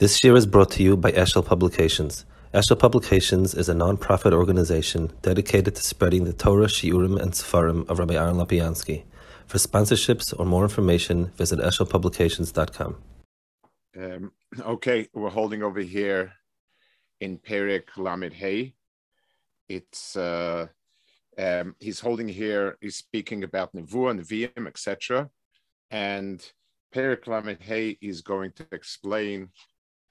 This year is brought to you by Eshel Publications. Eshel Publications is a non-profit organization dedicated to spreading the Torah, Shiurim, and Sefarim of Rabbi Aaron Lopiansky. For sponsorships or more information, visit eshelpublications.com. Um, okay, we're holding over here in Perik Lamed Hay. It's uh, um, he's holding here. He's speaking about Nevuah, Vim, etc. And Perik Lamed Hay is going to explain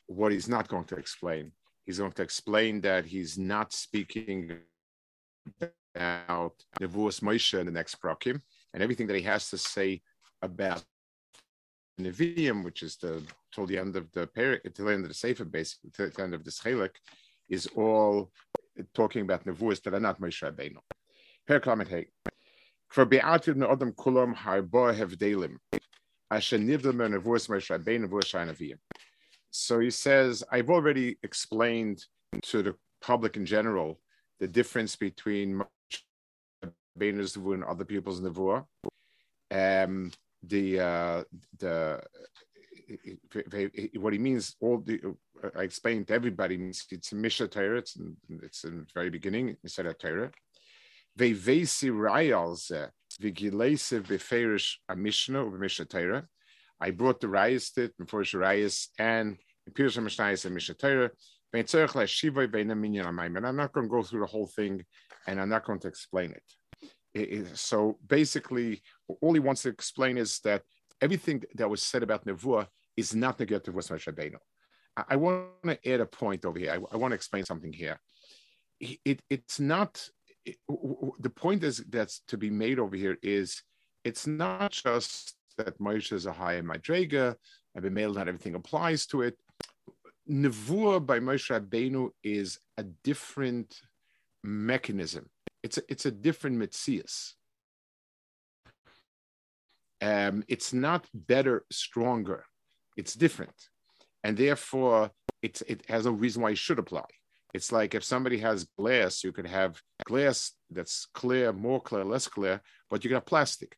what he's not going to explain. He's going to explain that he's not speaking about Nevuas Moshe in the next prakim, and everything that he has to say about Nevi'im, which is the till the end of the period, till the end of the Sefer, basically, till the end of the Chelik, is all talking about Nevuas that are not Moshe Rabbeinu. Perik Hey. For be'ativ ne'odam kulam harbo hevdelim, asher nivdel mer Nevuas Moshe Rabbeinu Nevuas Shai Nevi'im. So he says, I've already explained to the public in general the difference between Beinus Nevuah and other people's Nevuah. Um, the uh, the what he means, all the I explained to everybody means it's a Misha Torah, it's in, it's in the very beginning, instead of Torah. Vevesi Rayals, Vigilese Beferish a Mishnah or Mishnah Torah. I brought the Rayas it, before Rayas and Pirush Mishnayis and Mishnah Torah. I'm not going to go through the whole thing, and I'm not going to explain it so basically, all he wants to explain is that everything that was said about Nevuah is not negative with Moshe Rabbeinu. I, I want to add a point over here. I, I want to explain something here. It, it's not the point is that's to be made over here is it's not just that Moshe is a higher madrega, and B'meil not everything applies to it. Nevuah by Moshe Rabbeinu is a different mechanism. It's a, it's a different mitzias. Um, it's not better, stronger. It's different, and therefore it's it has a reason why it should apply. It's like if somebody has glass, you could have glass that's clear, more clear, less clear, but you can have plastic.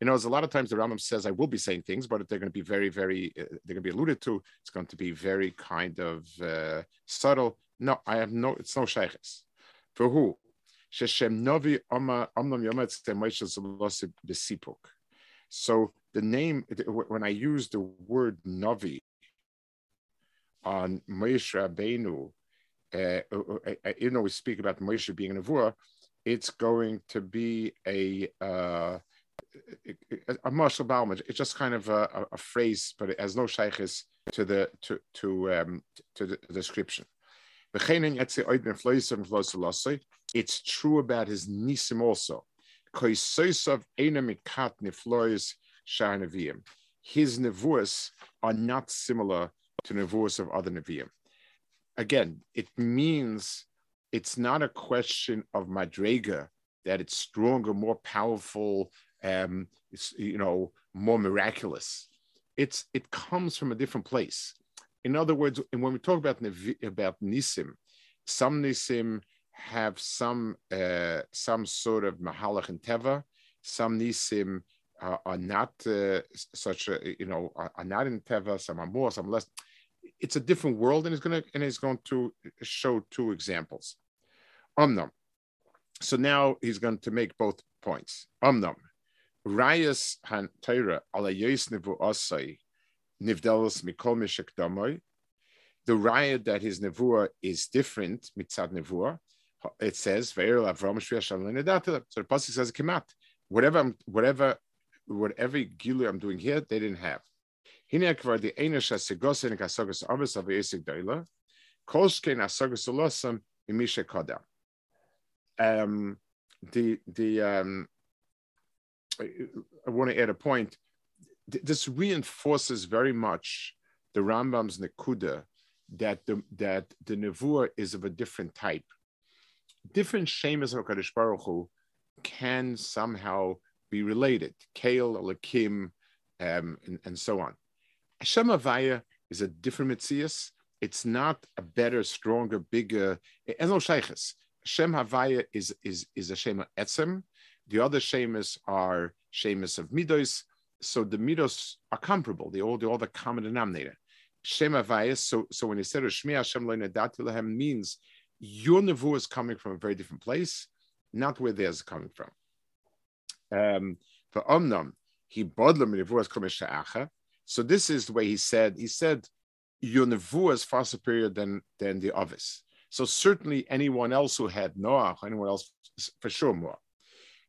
You know, as a lot of times the Rambam says, I will be saying things, but they're going to be very, very, uh, they're going to be alluded to. It's going to be very kind of uh, subtle. No, I have no, it's no shaykhs. For who? So the name, when I use the word Novi on Moshe Rabbeinu, uh, uh, uh, even though we speak about Moshe being a Nevuah, it's going to be a uh, a marshal Bauman. It's just kind of a, a, phrase, but it has no shaykhis to the to to um, to the description. It's true about his nisim also. His nevuas are not similar to nevuas of other neviim. Again, it means it's not a question of madrega that it's stronger, more powerful, um, you know more miraculous. It's it comes from a different place. In other words, when we talk about about nisim, some nisim have some uh, some sort of mahalach and teva. Some nisim uh, are not uh, such a you know are, are, not in teva. Some are more, some less. It's a different world, and it's to and it's going to show two examples. Omnam. So now he's going to make both points. Omnam. Rayas han Torah ala yos nevu osai nivdelos mikol mishak damoy. The raya that his nevuah is different mitzad nevuah. It says ve'er avram shviyah shalom So the pasuk says kemat. Whatever I'm, whatever whatever gilu I'm doing here, they didn't have. Hine akvar the einish hasigos and kasogos avos of yesik daila. Kol shkein asogos olosam imisha kodam. Um, the the um, I want to add a point. This reinforces very much the Rambam's Nekuda that the that the nevuah is of a different type. different shemas of Hakadosh Baruch Hu can somehow be related. Kael, Lakim, um, and, and so on. Hashem Havaya is a different mitzias. It's not a better, stronger, bigger. Hashem Havaya is is is a shema etzem. The other shemas are shemas of midos. So the midos are comparable. They all they all the common denominator. Shem Havaya. So so when he said Shmi Hashem Lo Lahem means your nevu is coming from a very different place, not where theirs is coming from. Um, for Omnam, he bodlam nevuas komisha So this is the way he said. He said your nevu is far superior than than the others. So certainly anyone else who had Noach, anyone else for sure more.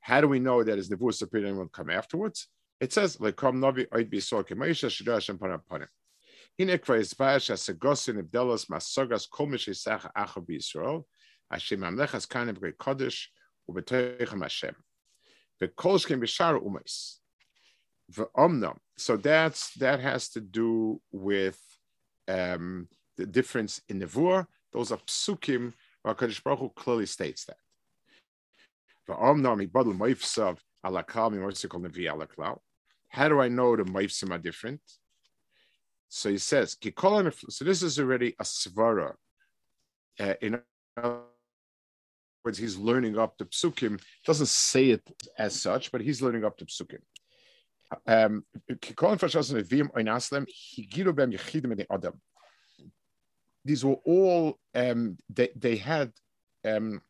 How do we know that his Nevuah opinion will come afterwards? It says, Lekom Novi Oid Bisorke Moisha Shirash and Panapanim. Hine Kreis Vash Asagosin Ibdelos Masogas Komish Isach Achav Yisrael, Hashem Amlechas Kanev Grey Kodesh, Ubetoichem Hashem. The be Bishar Umais. The Omnam. So that's that has to do with um, the difference in the Nevuah. Those are psukim, where Kodesh Baruch Hu clearly states that. How do I know the Maifsim are different? So he says, so this is already a svara. Uh, in other words, he's learning up the psukim. Doesn't say it as such, but he's learning up the psukim. Um, these were all um, they, they had um,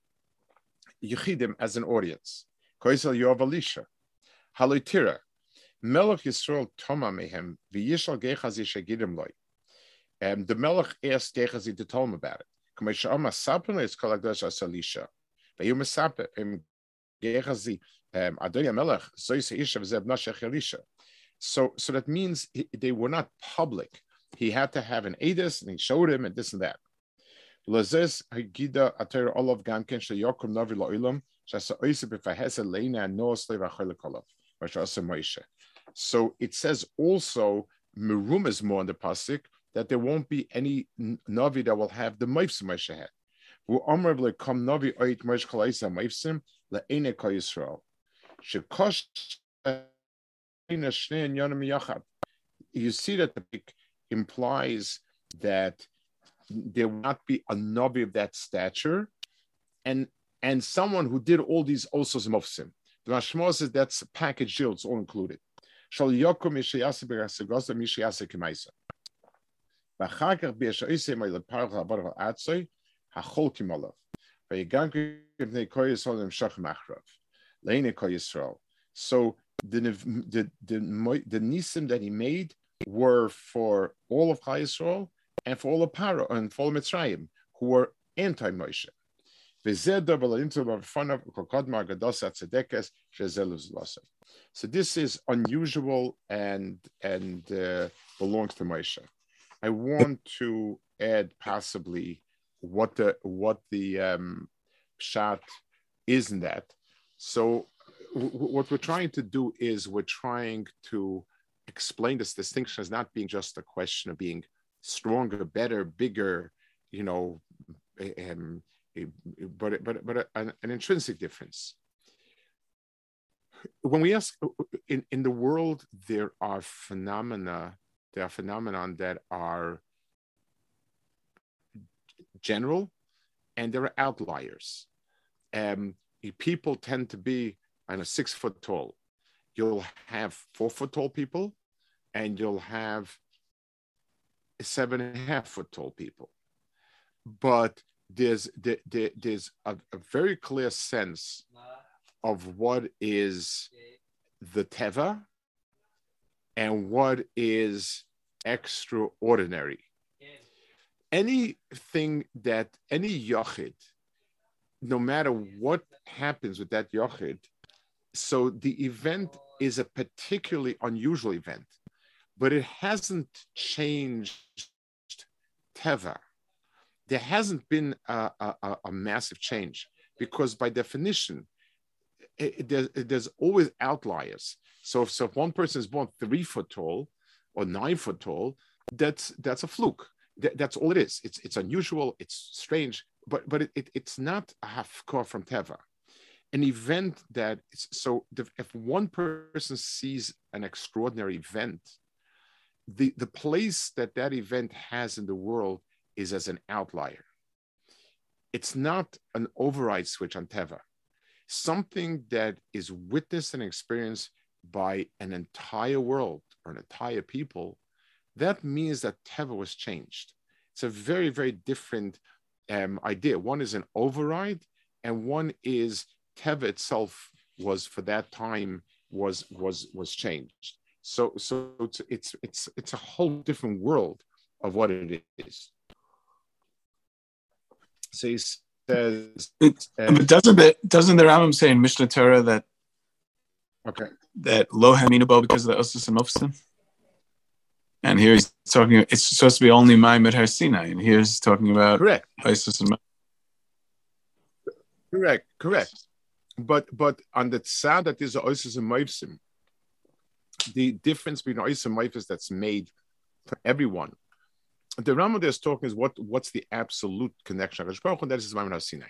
Yechidim as an audience. Koisel Yov Elisha, Haloitira, Melech Yisrael Toma Mehem, V'yishal Gechazi Shegidim Loi. Um, the Melech asked Gechazi to tell him about it. Kamesha Oma Sapin is Kolagdosh Asalisha. V'yu Mesape, Im Gechazi, Adonia Melech, Zoyse Isha V'zeb Nashech Elisha. So, so that means they were not public. He had to have an edis, and he showed him, and this and that. Hagida Olav Gamken Shayokum Shasa. So it says also, Merum is more on the pasuk that there won't be any navi that will have the moifsim Moshe had. Who honorably come navi oit Moshe chalaisa moifsim le'ene kol Yisrael. Shekosh you see that the implies that there will not be a Navi of that stature and and someone who did all these osos mofsim. The Mashmor says that's a package deal, it's all included. Shal Yakum Mishayasa Birasagosa Mishayasa Kemaisa. Bachakar Bishaisa Maila Parha Barha Atsoi, Hachol Kimalov. Vayaganki Koyasolim Shach Machrov. Lane Koyisrael. So the, the, the, the, the Nisim that he made were for all of Chayisrael and for all of Paro and for all Mitzrayim, who were anti-Moshe. So this is unusual and and uh, belongs to Moshe. I want to add possibly what the what the um, shot is in that. So w- what we're trying to do is we're trying to explain this distinction as not being just a question of being stronger, better, bigger, you know, um, but but but an, an intrinsic difference. When we ask in, in the world, there are phenomena, there are phenomenon that are general, and there are outliers. Um, people tend to be, I know, six foot tall. You'll have four foot tall people, and you'll have seven and a half foot tall people. But there's there, there's a, a, very clear sense of what is the teva and what is extraordinary. Anything that any yochid, no matter what happens with that yochid, so the event is a particularly unusual event, but it hasn't changed teva there hasn't been a, a, a massive change because by definition, it, it, there's, there's, always outliers. So if, so if one person is born three foot tall or nine foot tall, that's that's a fluke. That, that's all it is. It's it's unusual. It's strange. but but it, it, it's not a hafkor from teva an event that so if one person sees an extraordinary event the the place that that event has in the world is as an outlier. It's not an override switch on teva. Something that is witnessed and experienced by an entire world or an entire people that means that teva was changed. It's a very very different um, idea. One is an override and one is Teva itself was for that time was was was changed. So so it's it's it's it's a whole different world of what it is. So he says, it, uh, but doesn't it doesn't the Rambam say in Mishnah Torah that okay that lo haminabo because of the osus and mufsim? And here he's talking. It's supposed to be only my Har Sinai, and here he's talking about correct Isis and correct, correct but but on the side that is oisis and moifsim, the difference between oisis and moifis that's made for everyone. The Rambam is talking is what what's the absolute connection that is Maimon Sinai,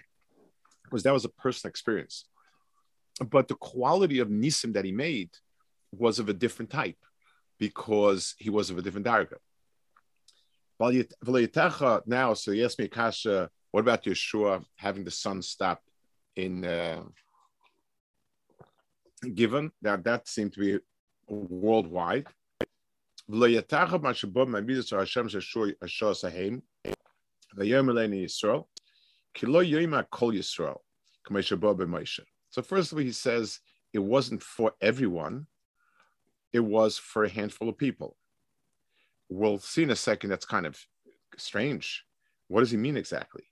because that was a personal experience. But the quality of nisim that he made was of a different type, because he was of a different darga. Now, so he asked me, Kasha, what about Yeshua having the sun stop in uh, given that that seemed to be worldwide. So first of all, he says it wasn't for everyone; it was for a handful of people. We'll see in a second. That's kind of strange. What does he mean exactly?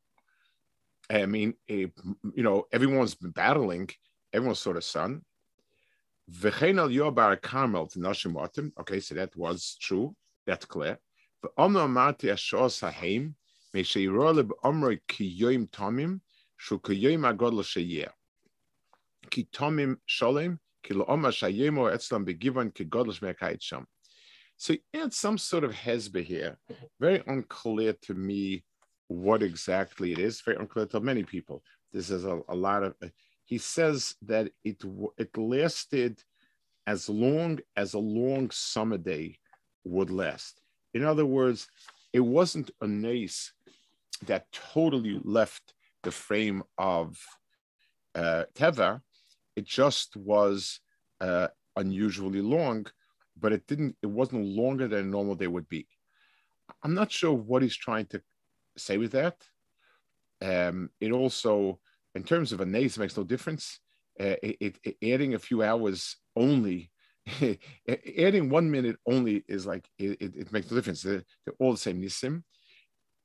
I mean, a, you know, everyone's battling. everyone's sort of sun. V'chein al yobar Carmel to Nashim Watim. Okay, so that was true. That's clear. V'omno amarti ashos haheim me'sheiro leb omroi ki yoim tomim shu ki yoim agodl sheyeh. Ki tomim sholem ki lo omar shayemo etzlam begivon ki godl shmekayit sham. So he adds some sort of hezbe here. Very unclear to me what exactly it is. Very unclear to many people. This is a, a lot of he says that it it lasted as long as a long summer day would last. In other words, it wasn't a nace that totally left the frame of uh, Teva. It just was uh, unusually long, but it didn't. It wasn't longer than a normal day would be. I'm not sure what he's trying to say with that. Um, it also in terms of a nace, makes no difference. Uh, it, it, adding a few hours only, adding one minute only is like it, it, makes no difference. They're, they're, all the same nisim.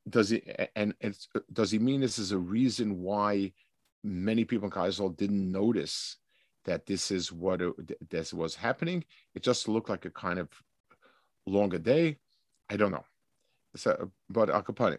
Does he and, does he mean this is a reason why many people in Kaisel didn't notice that this is what it, this was happening? It just looked like a kind of longer day. I don't know. So, but Al Capone.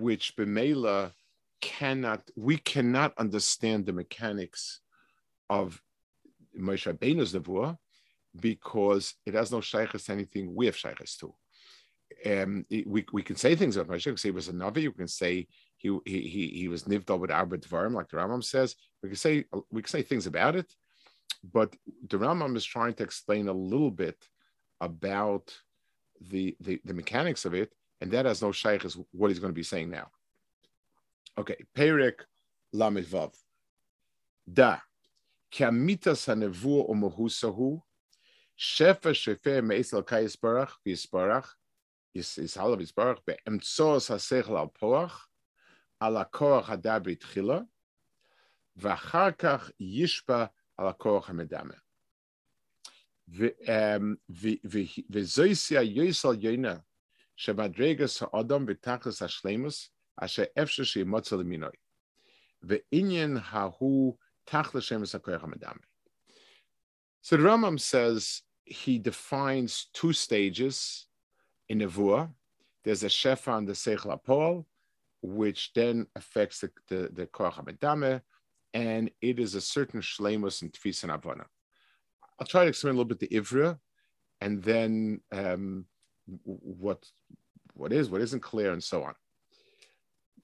which Bemela cannot, we cannot understand the mechanics of Moshe Rabbeinu's Nevuah because it has no shaykhs to anything we have shaykhs to. Um, we, we can say things about Moshe. We can say he was a Navi. You can say he he he, was nivdal with Arba Dvarim, like the Rambam says. We can say we can say things about it, but the Rambam is trying to explain a little bit about the the, the mechanics of it and that has no shaykhs what he's going to be saying now. Okay, Perik Lamidvav. Da. Kamitas hanevu umuhusahu. Shefa shefer meisel kais barach, vis barach. Is is halav is barach. Be emtzos hasechel al poach. Ala koach hadabri tchila. yishpa kach yishba ala koach hamedame. Vezoisia yoisal yoina shemadregas ha'adam v'tachlis ha'shlemus asher efshe she'yimotza l'minoi. Ve'inyan hahu tachlis shemus ha'koyach ha'madame. So the Rambam says he defines two stages in Nevuah. There's a shefa on the Seichel Apol, which then affects the, the, the Koach HaMedame, and it is a certain shlemus and tfis and avana. I'll try to explain a little bit the ivra, and then um, what what is, what isn't clear, and so on.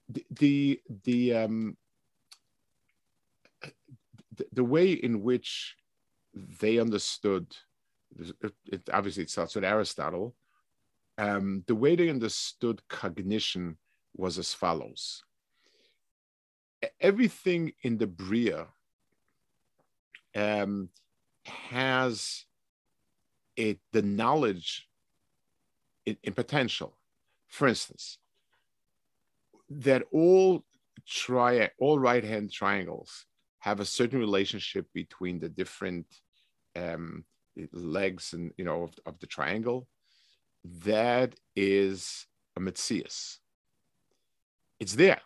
The the the, um, the, the way in which they understood it, obviously it starts with Aristotle. Um, the way they understood cognition was as follows everything in the Bria um, has it the knowledge in, in, potential. For instance, that all tri all right hand triangles have a certain relationship between the different um, legs and you know of, of, the triangle. That is a mitzias. It's there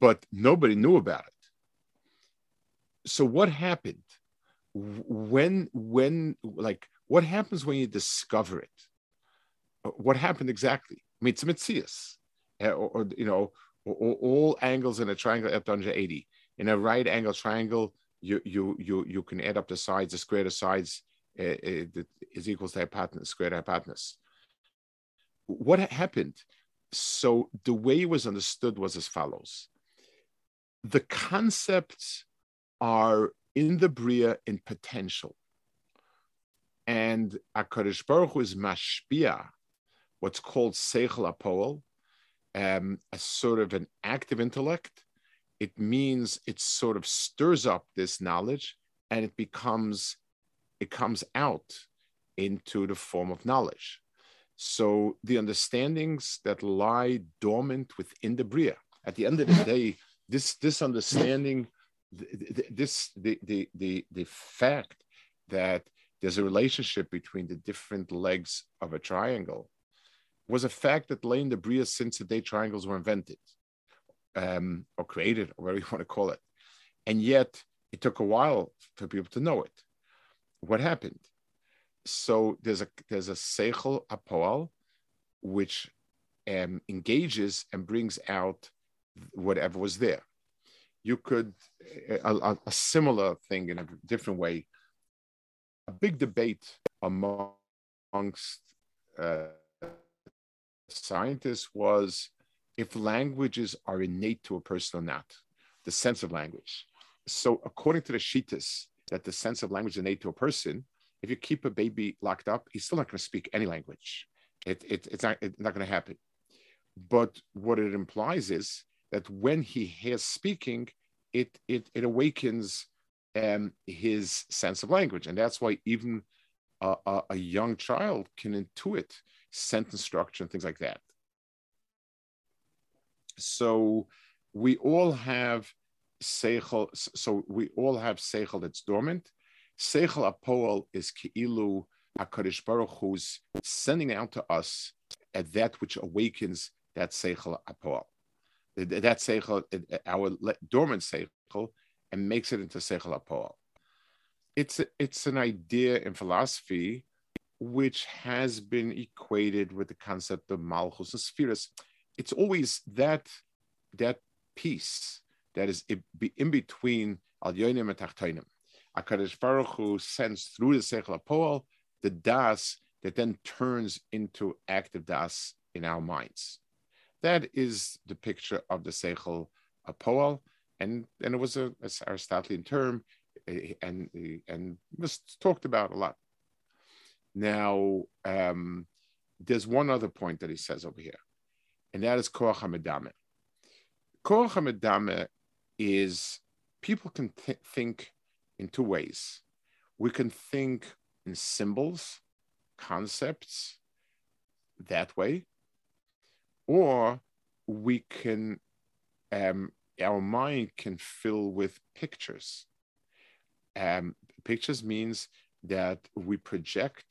but nobody knew about it. So what happened when when like what happens when you discover it? What happened exactly? I mean, it's mitzias, uh, or, or, you know, all, all angles in a triangle to 180. In a right angle triangle, you you you you can add up the sides. The square of sides uh, uh, is equals to hypotenuse, square to hypotenuse. What happened? So the way it was understood was as follows: the concepts are in the Bria in potential. And HaKadosh Baruch Hu is mashpia, what's called Seichel Apoel, um, a sort of an active intellect. It means it sort of stirs up this knowledge and it becomes, it comes out into the form of knowledge. So the understandings that lie dormant within the Bria, at the end of the day, this this understanding this the the the, the fact that there's a relationship between the different legs of a triangle was a fact that lay in the bria since the day triangles were invented um, or created or whatever you want to call it. And yet it took a while for people to know it. What happened? So there's a there's a seichel apoal which um, engages and brings out whatever was there. You could, a, a, similar thing in a different way, a big debate amongst uh, scientists was if languages are innate to a person or not, the sense of language. So, according to the Shitas, that the sense of language is innate to a person, if you keep a baby locked up, he's still not going to speak any language. It, it, it's not, it's not going to happen. But what it implies is that when he hears speaking, it it, it awakens um, his sense of language, and that's why even a, a, a young child can intuit sentence structure and things like that. So we all have seichel. So we all have seichel that's dormant. Seichel apoel is keilu Hakadosh Baruch Hu's sending out to us at that which awakens that seichel apoel that seichel, uh, uh, our dormant seichel, and makes it into seichel apoel. It's it's an idea in philosophy which has been equated with the concept of malchus and spheres. It's always that that piece that is in between al yonim and tachtonim. Akadosh Baruch Hu sends through the seichel apoel the das that then turns into active das in our minds. That is the picture of the Seichel Apoel, and and it was a, a Aristotelian term, eh, and and was talked about a lot. Now, um, there's one other point that he says over here, and that is Koach HaMedame. Koach HaMedame is people can th- think in two ways. We can think in symbols, concepts, that way, or we can um, our mind can fill with pictures um, pictures means that we project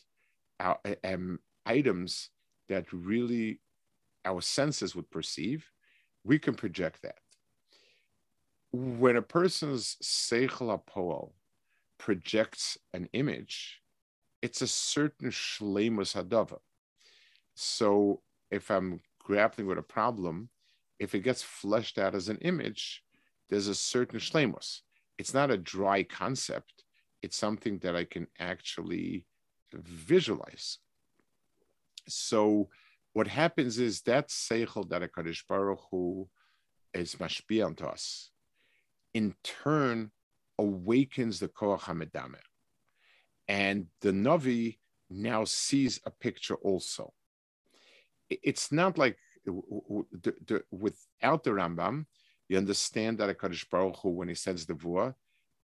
our um, items that really our senses would perceive, we can project that. When a person's seichel apoel projects an image, it's a certain shlemus hadava. So if I'm grappling with a problem, if it gets fleshed out as an image, there's a certain shlemus. It's not a dry concept. It's something that I can actually visualize. So what happens is that seichel that a Kaddish Baruch Hu is mashpia to us, in turn awakens the koach hamedame, and the navi now sees a picture also. It's not like without the Rambam, you understand that a Kaddish Baruch Hu, when he sends the vua,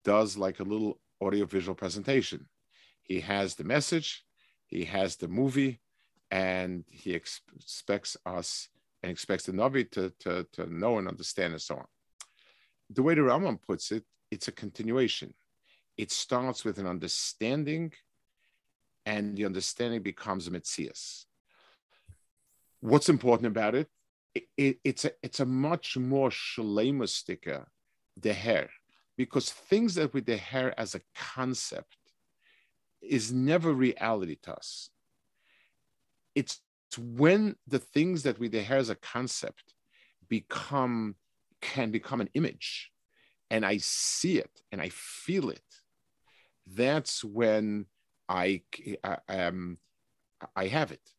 does like a little audiovisual presentation. He has the message, he has the movie, and he expects us and expects the Navi to, to, to know and understand and so on. The way the Rambam puts it, it's a continuation. It starts with an understanding, and the understanding becomes a mitzias. What's important about it? it, it it's a it's a much more shalemustika the hair because things that with the hair as a concept is never reality to us. It's when the things that we have as a concept become can become an image and i see it and i feel it that's when i i, um, I have it.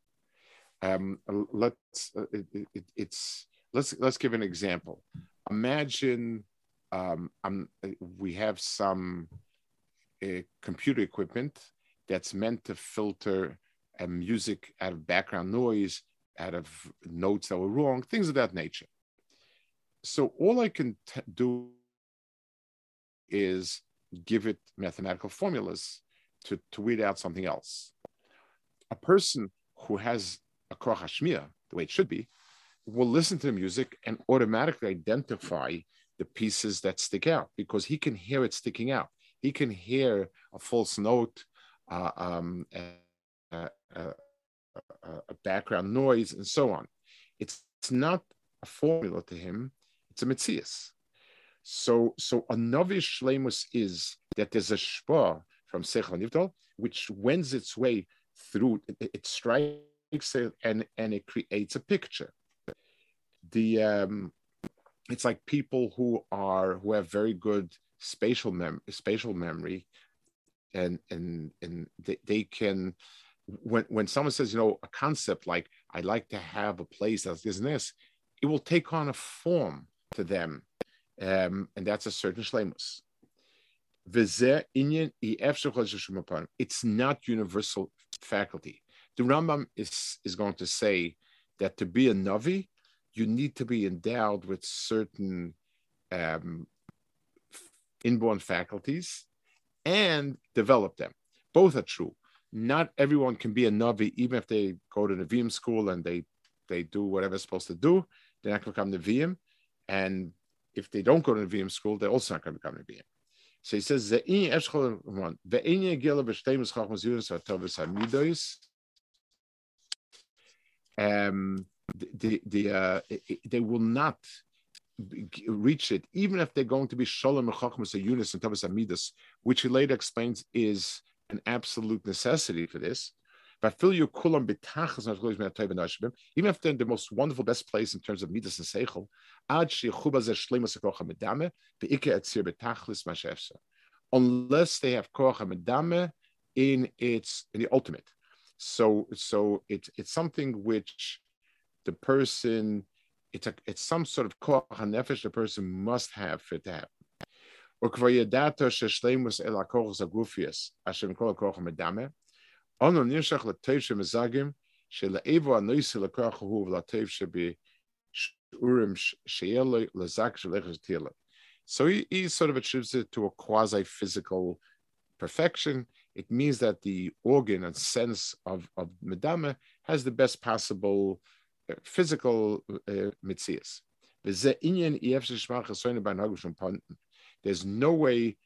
Um, let's uh, it, it, it's let's let's give an example. Imagine um, we have some uh, computer equipment that's meant to filter and music out of background noise, out of notes that were wrong, things of that nature. So all I can t- do is give it mathematical formulas to, to weed out something else. A person who has a hashmia, the way it should be, will listen to the music and automatically identify the pieces that stick out because he can hear it sticking out. He can hear a false note, uh, um, background noise, and so on. It's, it's not a formula to him; it's a mitzias. So, so a novish shlemus is that there's a shpa from Sechel Nivdal, which wends its way through, it, it strikes it and, and it creates a picture. The um, it's like people who are who have very good spatial mem spatial memory and and and they, they can when when someone says, you know, a concept like I like to have a place that's this and this, it will take on a form to them, um, and that's a certain shlemus. It's not universal faculty. The Rambam is is going to say that to be a navi, you need to be endowed with certain um, inborn faculties and develop them. Both are true not everyone can be a Navi, even if they go to the VM school and they they do whatever they're supposed to do. They're not going to become VM. And if they don't go to VM school, they're also not going to become VM. So he says, um, the, the, uh, they will not reach it, even if they're going to be Shalom Chachmas Yunis and Tavas Amidus, which he later explains is an absolute necessity for this. But fill your kulam even if they're in the most wonderful, best place in terms of midas and seichel, ad mashefsa. Unless they have kocha medame in its in the ultimate. So so it's it's something which the person it's a it's some sort of koach nefesh the person must have for it to happen. Or kvayadato sheshleimus el hakoch zagufius asher mikol hakoch medame. Ono nirshach l'teiv shemezagim shele'evo anoisi l'koach hu v'latev shebi urim sheyeloi l'zak shelechus tila. So he, he sort of attributes it to a quasi-physical perfection. It means that the organ and sense of, of Madame has the best possible physical uh. There's no way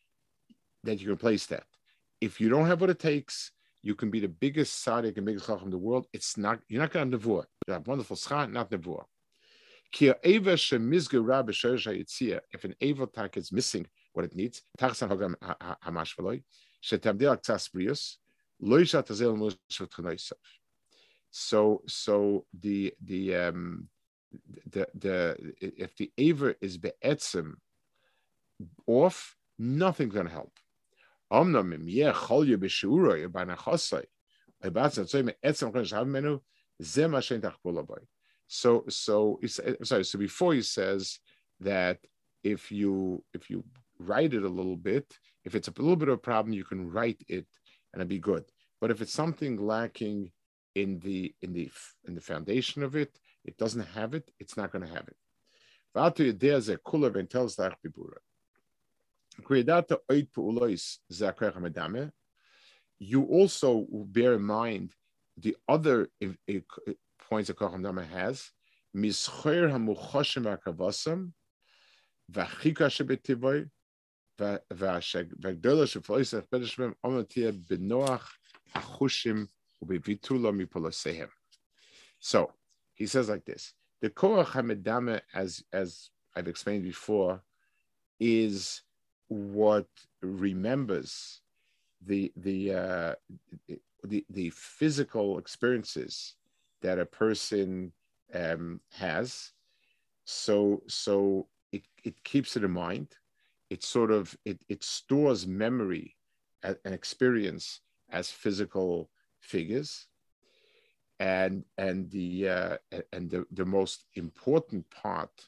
that you can place that. If you don't have what it takes, You can be the biggest tzaddik and biggest chacham in the world. It's not you're not going to nevuah. You have wonderful schach, not nevuah. If an eva is missing what it needs, so so the the um the the if the aver is be'etzim off, nothing's gonna help. So so sorry. So before he says that if you if you write it a little bit, if it's a little bit of a problem, you can write it and it'd be good. But if it's something lacking in the in the in the foundation of it, it doesn't have it, it's not going to have it. You also bear in mind the other eh, eh, points that Kocham Dama has, Mischoir HaMuchoshim Vachika Shebetivoy, Bedeshmem Benoach Achushim so he says like this: the Koach Hamedame, as as I've explained before, is what remembers the the uh, the, the physical experiences that a person um, has. So so it, it keeps it in mind. It sort of it, it stores memory and experience as physical figures and and the uh, and the, the most important part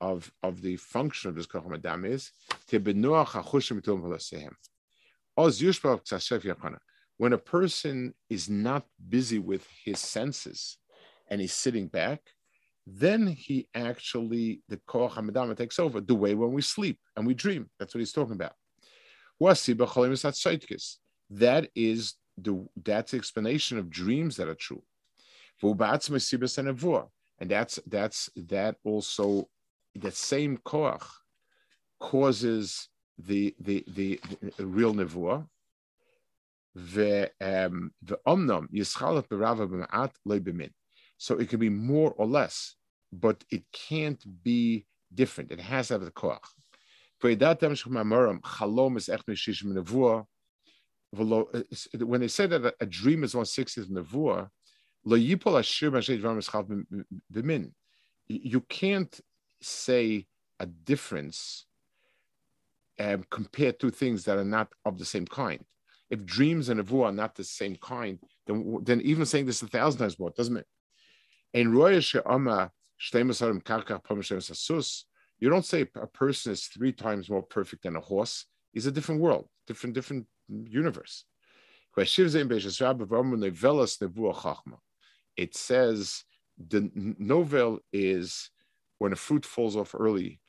of of the function of this kocham adam is when a person is not busy with his senses and he's sitting back then he actually, the Koach HaMedama takes over the way when we sleep and we dream. That's what he's talking about. That is the that's the explanation of dreams that are true. And that's that's that also that same koach causes the the the, the real nevuah. Um, so it can be more or less but it can't be different. It has to have the koach. When they say that a dream is one sixtieth nevuah, you can't say a difference um, two things that are not of the same kind. If dreams and nevuah are not the same kind, then, then even saying this a thousand times more doesn't it? In Roya She'ama you don't say a person is three times more perfect than a horse. It's a different world, different, different universe. It says the novel is when a fruit falls off early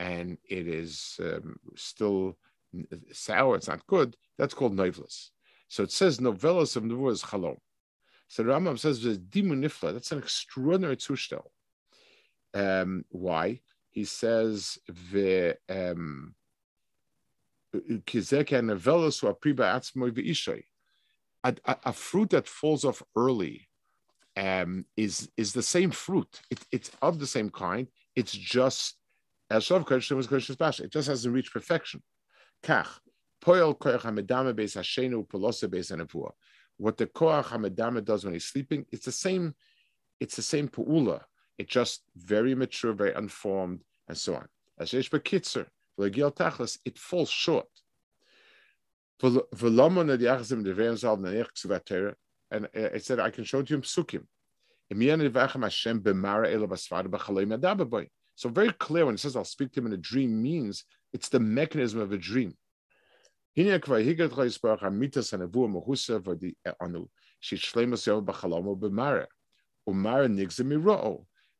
and it is um, still sour, it's not good, that's called novelus. So it says novellas of Nevuah is chalom. So the Rambam says dimunifla, that's an extraordinary zustand. Um, why? He says the um, a, a, fruit that falls off early um, is is the same fruit. It, it's of the same kind. It's just as it just hasn't reached perfection. What the koach hamedama does when he's sleeping, it's the same. It's the same pu'ula. It's just very mature, very unformed, and so on. As Bekitzer, it falls short. And uh, it said, I can show it to psukim. So very clear when it says I'll speak to him in a dream means it's the mechanism of a dream.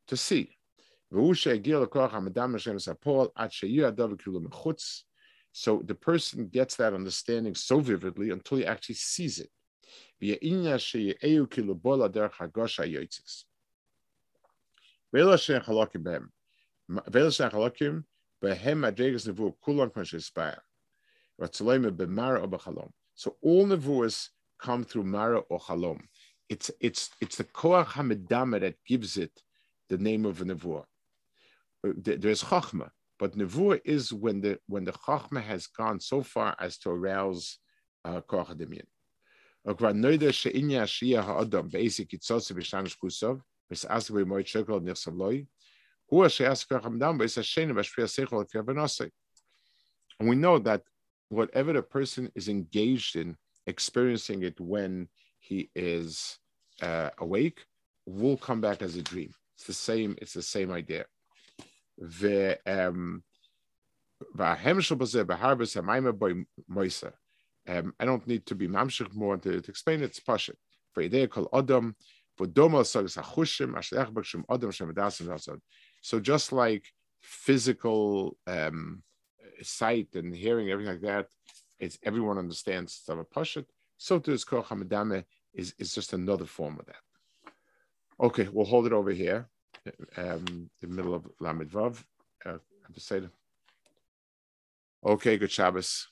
to see. So the person gets that understanding so vividly until he actually sees it. So all nevuas come through Mara or Halom. It's it's it's the Koach Hamedama that gives it the name of a Nevuah there's chachma, but nevuah is when the when the chachma has gone so far as to arouse uh, koach demien. And we know that whatever the person is engaged in, experiencing it when he is uh, awake, will come back as a dream. It's the same. It's the same idea. Um, I don't need to be mamshich more to, to explain it. It's pasha. For idea called adam, for doma sags hachushim ashlech b'shem adam shem So just like physical um, sight and hearing, everything like that, it's everyone understands a pasha. So to this koach is is just another form of that. Okay, we'll hold it over here, um, the middle of Lamed Vav. Uh, Okay, good Shabbos.